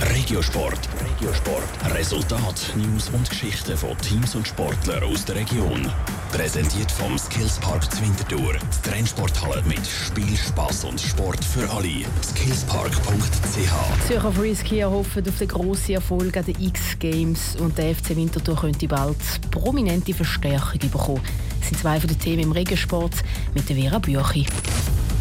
Regiosport. Regiosport. Resultat, News und Geschichten von Teams und Sportlern aus der Region. Präsentiert vom Skillspark Zwintertour. Die Trennsporthalle mit Spiel, Spass und Sport für alle. Skillspark.ch. Zürcher Freeskier hoffen auf den grossen Erfolg an den X-Games und der FC Winterthur könnte bald prominente Verstärkung bekommen. Das sind zwei von den Themen im Regensport mit der Vera Büchi.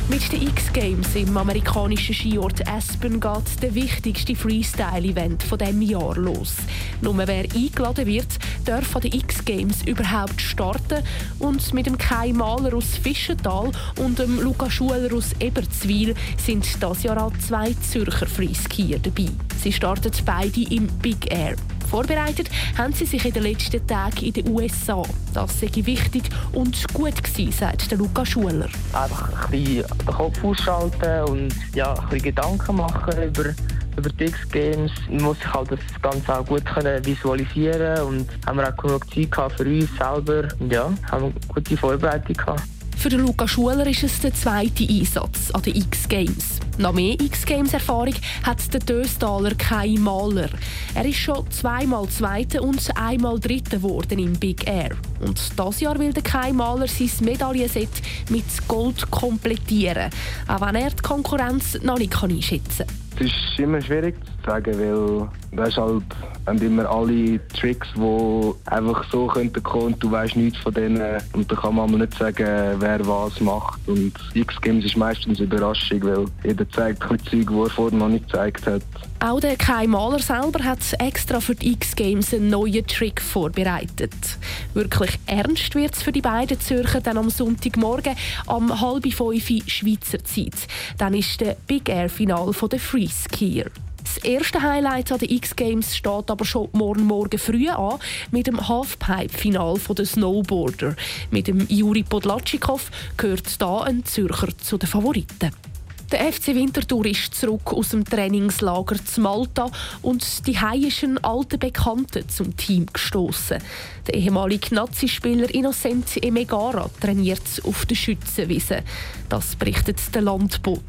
Mit den X-Games im amerikanischen Skiort Aspen geht der wichtigste Freestyle-Event von diesem Jahr los. Nur wer eingeladen wird, darf an den X-Games überhaupt starten. Und mit dem Kai Mahler aus Fischental und dem Luca Schuler aus Eberzwil sind das Jahr auch zwei Zürcher Freeskier dabei. Sie starten beide im Big Air. Vorbereitet haben sie sich in den letzten Tagen in den USA. Das sei wichtig und gut gewesen, sagt der Luca Schuler. Einfach ein bisschen den Kopf ausschalten und ja, ein bisschen Gedanken machen über über die X-Games Man muss sich halt das Ganze auch gut können visualisieren und haben wir auch genug Zeit für uns selber und ja, haben eine gute Vorbereitung gehabt. Für den Luca Schuler ist es der zweite Einsatz an den X-Games. Noch mehr X-Games-Erfahrung hat der Döstaler Kai Mahler. Er ist schon zweimal Zweiter und einmal Dritter geworden im Big Air. Und das Jahr will der Kai Mahler sein Medaillenset mit Gold komplettieren, auch wenn er die Konkurrenz noch nicht einschätzen kann. Es ist immer schwierig sagen, weil das ist halt haben immer alle Tricks, die einfach so könnten kommen und du weißt nichts von denen und da kann man nicht sagen, wer was macht und X-Games ist meistens eine Überraschung, weil jeder zeigt ein Zeug, die er vorher noch nicht gezeigt hat. Auch der Kai Mahler selber hat extra für die X-Games einen neuen Trick vorbereitet. Wirklich ernst wird es für die beiden Zürcher dann am Sonntagmorgen um halb fünf Schweizer Zeit. Dann ist der Big Air Final der Freeskier. Das erste Highlight an den X-Games steht aber schon morgen Morgen früh an mit dem Halfpipe-Final der Snowboarder. Mit dem Juri Podlatschikow gehört da ein Zürcher zu den Favoriten. Der FC Winterthur ist zurück aus dem Trainingslager zu Malta und die ein alter Bekannter zum Team gestoßen. Der ehemalige Nazi-Spieler Innocent Emegara trainiert auf der Schützenwiese. Das berichtet der Landbot.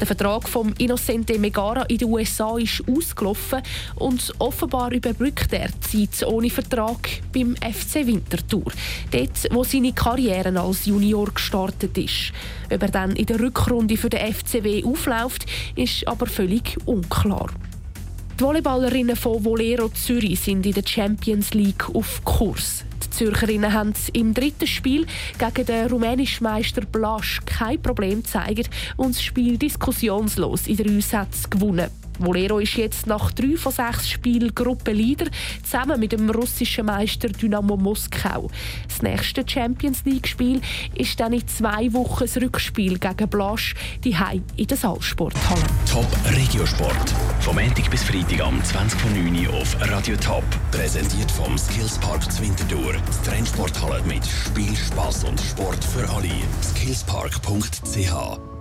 Der Vertrag von Innocent Emegara in den USA ist ausgelaufen und offenbar überbrückt er die Zeit ohne Vertrag beim FC Winterthur. Dort, wo seine Karriere als Junior gestartet ist. Ob dann in der Rückrunde für den FCW aufläuft, ist aber völlig unklar. Die Volleyballerinnen von Volero Zürich sind in der Champions League auf Kurs. Die Zürcherinnen haben im dritten Spiel gegen den rumänischen Meister Blasch kein Problem gezeigt und das Spiel diskussionslos in drei Sätzen gewonnen. Volero ist jetzt nach drei von sechs Spielen Gruppenleader zusammen mit dem russischen Meister Dynamo Moskau. Das nächste Champions League-Spiel ist dann in zwei Wochen das Rückspiel gegen Blasch, die in der Salzsporthalle. Top Regiosport. Vom Montag bis Freitag am 20.09 Uhr auf Radio Top. Präsentiert vom Skillspark Zwintertour. Die Trennsporthalle mit Spiel, Spass und Sport für alle. Skillspark.ch